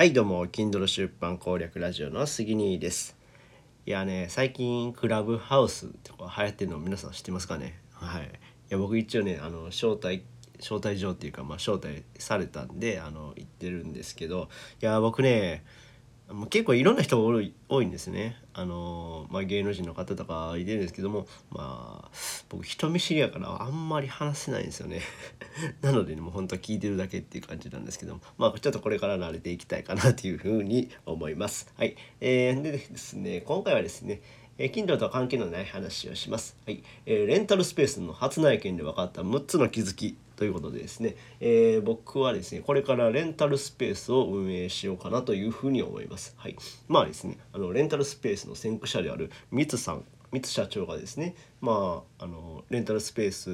はいどうも Kindle 出版攻略ラジオの杉兄です。いやね最近クラブハウスとか流行ってるの皆さん知ってますかね？はい。いや僕一応ねあの招待招待状っていうかまあ招待されたんであの行ってるんですけどいや僕ねもう結構いろんな人が多い多いんですね。あのまあ、芸能人の方とかいてるんですけどもまあ僕人見知りやからあんまり話せないんですよね。なので、ね、もう本当は聞いてるだけっていう感じなんですけどもまあちょっとこれから慣れていきたいかなというふうに思います。はい、えー、でですね今回はですねえー、Kindle とは関係のない話をします。はい、えー、レンタルスペースの初内見で分かった6つの気づきということでですね、えー、僕はですね、これからレンタルスペースを運営しようかなというふうに思います。はい。まあですね、あのレンタルスペースの先駆者であるミツさん三社長がですねまああのレンタルスペース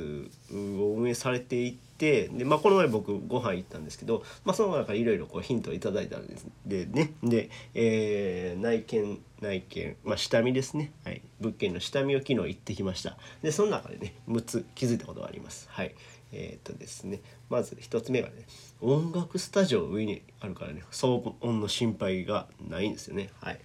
を運営されていてで、まあ、この前僕ご飯行ったんですけど、まあ、その中でいろいろヒントをいただいたんですでね。で、えー、内見内見、まあ、下見ですね、はい、物件の下見を昨日行ってきました。でその中でね6つ気づいたことがあります。はい。えー、っとですねまず1つ目がね音楽スタジオ上にあるからね騒音の心配がないんですよね。はい。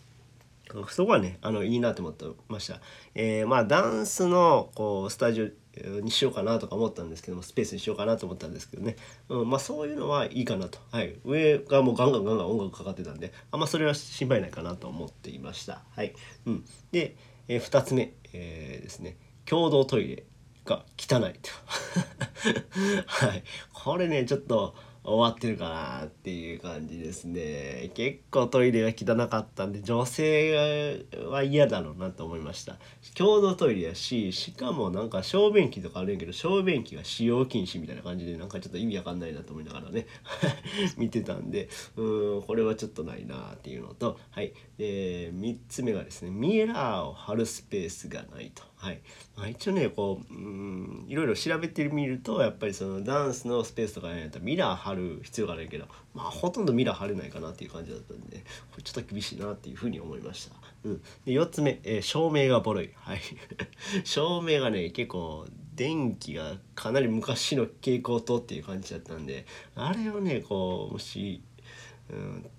そこはねあのいいなと思ってました。えー、まあダンスのこうスタジオにしようかなとか思ったんですけどもスペースにしようかなと思ったんですけどね、うん、まあそういうのはいいかなと、はい、上がもうガンガンガンガン音楽かかってたんであんまそれは心配ないかなと思っていました。はい。うん、で、えー、2つ目、えー、ですね。共同トイレが汚いと。はい、これねちょっと終わってるかなっていう感じですね。結構トイレが汚かったんで女性は嫌だろうなと思いました。共同トイレやししかもなんか小便器とかあるんやけど小便器が使用禁止みたいな感じでなんかちょっと意味わかんないなと思いながらね 見てたんでうんこれはちょっとないなっていうのとはい。で3つ目がですねミラーを貼るスペースがないと。はい、まあ、一応ねこううんいろいろ調べてみるとやっぱりそのダンスのスペースとかねミラー貼る必要がないけどまあほとんどミラー貼れないかなっていう感じだったんで、ね、これちょっと厳しいなっていうふうに思いました。うん、で4つ目、えー、照明がボロい、はい、照明がね結構電気がかなり昔の蛍光灯っていう感じだったんであれをねこうもし、うん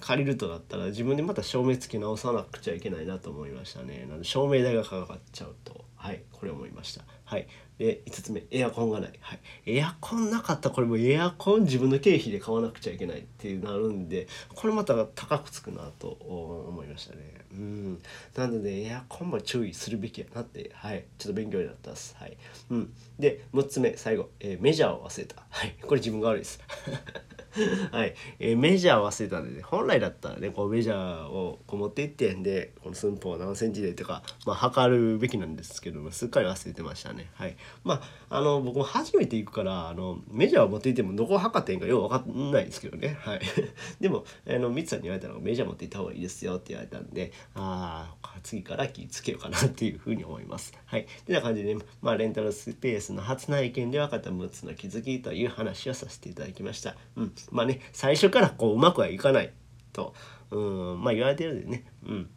借りるとなったら自分でまた照明つけ直さなくちゃいけないなと思いましたね。なので照明代がかかっちゃうと。はい。これ思いました。はい。で5つ目エアコンがない、はい、エアコンなかったらこれもエアコン自分の経費で買わなくちゃいけないってなるんでこれまた高くつくなと思いましたね。うん。なのでエアコンも注意するべきやなってはい。ちょっと勉強になったっす。はい。うん。で6つ目最後、えー、メジャーを忘れた。はい。これ自分が悪いです。はい、えー、メジャー忘れたんで、ね、本来だったらねこうメジャーをこう持っていってんでこの寸法何センチでとか、まあ、測るべきなんですけどもすっかり忘れてましたね。はい。まああの僕も初めて行くからあのメジャーを持っていてもどこを測ってんかよう分かんないですけどね。はい。でもあのミツさんに言われたのメジャー持っていった方がいいですよって言われたんでああ次から気つけようかなっていうふうに思います。はい。てな感じで、ね、まあレンタルスペースの初内見で分かった6つの気づきという話をさせていただきました。うん。まあね最初からこううまくはいかないと。うん。まあ言われてるんでね。うん。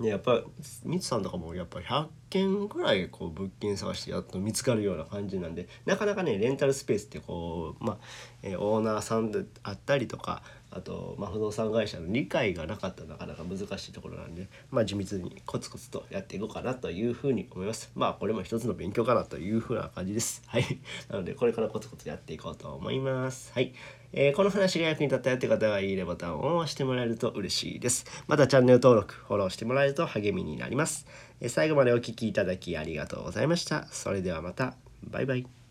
やっぱミツさんとかもやっぱ100件ぐらいこう物件探してやっと見つかるような感じなんでなかなかねレンタルスペースってこうまあ、えー、オーナーさんであったりとかあと、まあ、不動産会社の理解がなかったらなかなか難しいところなんで、まあ、地道にコツコツとやっていこうかなというふうに思います。まあこれも一つの勉強かなというふうな感じです。はい。なのでこれからコツコツやっていこうと思います。はい。えー、この話が役に立ったよって方はいいねボタンを押してもらえると嬉しいです。またチャンネル登録、フォローしてもらえると励みになります。えー、最後までお聴きいただきありがとうございました。それではまた。バイバイ。